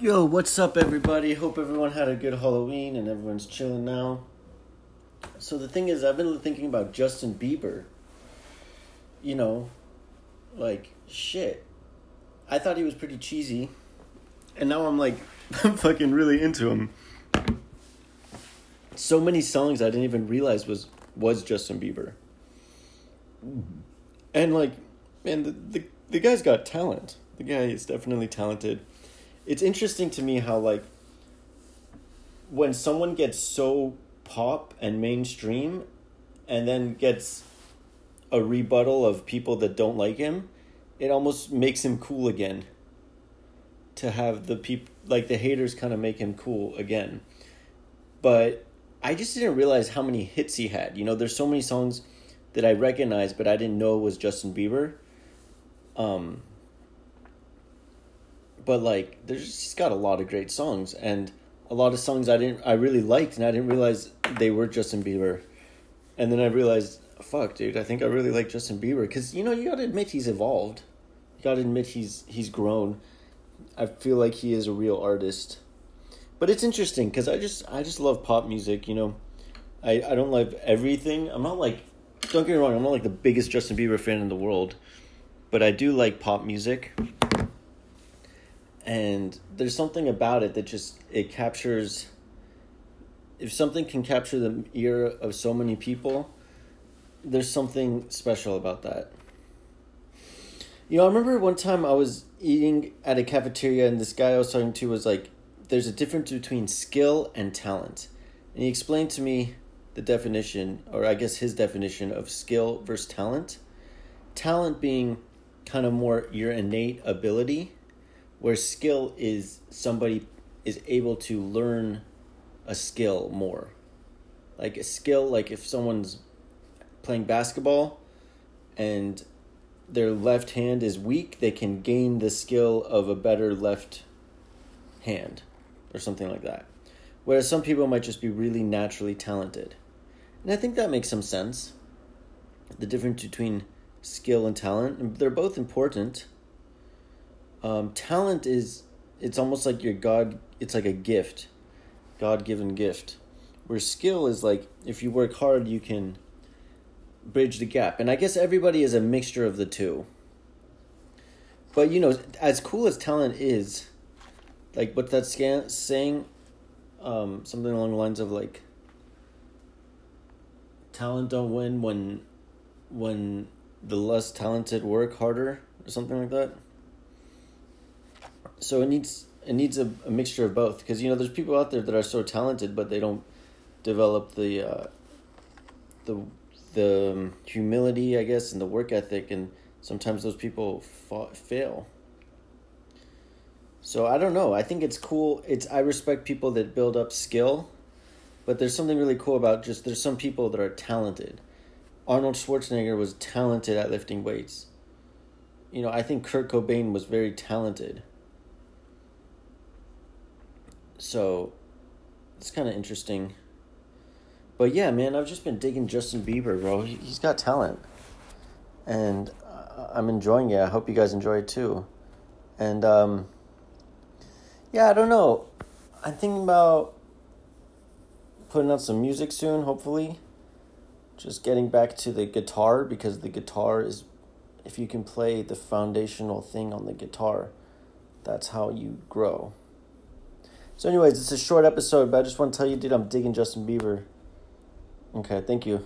Yo, what's up, everybody? Hope everyone had a good Halloween and everyone's chilling now. So, the thing is, I've been thinking about Justin Bieber. You know, like, shit. I thought he was pretty cheesy, and now I'm like, I'm fucking really into him. So many songs I didn't even realize was was Justin Bieber. And like, man, the, the the guy's got talent. The guy is definitely talented it's interesting to me how like when someone gets so pop and mainstream and then gets a rebuttal of people that don't like him it almost makes him cool again to have the people like the haters kind of make him cool again. But i just didn't realize how many hits he had. You know there's so many songs that i recognize but i didn't know was justin bieber. Um but like there's he's got a lot of great songs and a lot of songs I didn't I really liked and I didn't realize they were Justin Bieber. And then I realized, fuck, dude, I think I really like Justin Bieber cuz you know, you got to admit he's evolved. You got to admit he's he's grown. I feel like he is a real artist. But it's interesting cuz I just I just love pop music, you know. I I don't love everything. I'm not like don't get me wrong, I'm not like the biggest Justin Bieber fan in the world, but I do like pop music and there's something about it that just it captures if something can capture the ear of so many people there's something special about that. You know i remember one time i was eating at a cafeteria and this guy i was talking to was like there's a difference between skill and talent. And he explained to me the definition or i guess his definition of skill versus talent. Talent being kind of more your innate ability where skill is somebody is able to learn a skill more. Like a skill like if someone's playing basketball and their left hand is weak they can gain the skill of a better left hand or something like that. Whereas some people might just be really naturally talented. And i think that makes some sense. The difference between skill and talent they're both important um, talent is it's almost like your god it's like a gift god-given gift where skill is like if you work hard you can bridge the gap. And i guess everybody is a mixture of the two. But you know as cool as talent is like what that scan saying um, something along the lines of like talent don't win when when the less talented work harder or something like that so it needs it needs a, a mixture of both because you know there's people out there that are so talented but they don't develop the uh, the the um, humility I guess and the work ethic and sometimes those people fa- fail. So I don't know. I think it's cool. It's I respect people that build up skill, but there's something really cool about just there's some people that are talented. Arnold Schwarzenegger was talented at lifting weights. You know, I think Kurt Cobain was very talented so it's kind of interesting. But yeah, man, I've just been digging Justin Bieber, bro. He's got talent. And I'm enjoying it. I hope you guys enjoy it too. And um, yeah, I don't know. I'm thinking about putting out some music soon, hopefully. Just getting back to the guitar because the guitar is, if you can play the foundational thing on the guitar, that's how you grow. So, anyways, it's a short episode, but I just want to tell you, dude, I'm digging Justin Bieber. Okay, thank you.